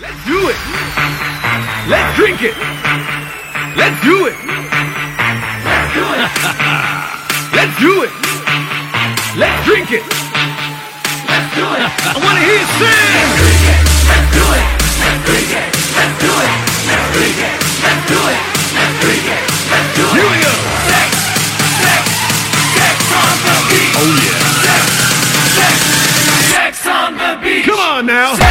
Let's do it. Let's drink it. Let's do it. Let's do it. Let's do it. Let's drink it. Let's do it. I want to hear you sing. Let's drink it. Let's do it. Let's drink it. Let's do it. Let's drink it. Let's do it. Let's drink it. Let's do it. Here we go. Sex, sex, sex on the beach. Oh yeah. Sex, sex, sex on the beach. Come on now. Sex.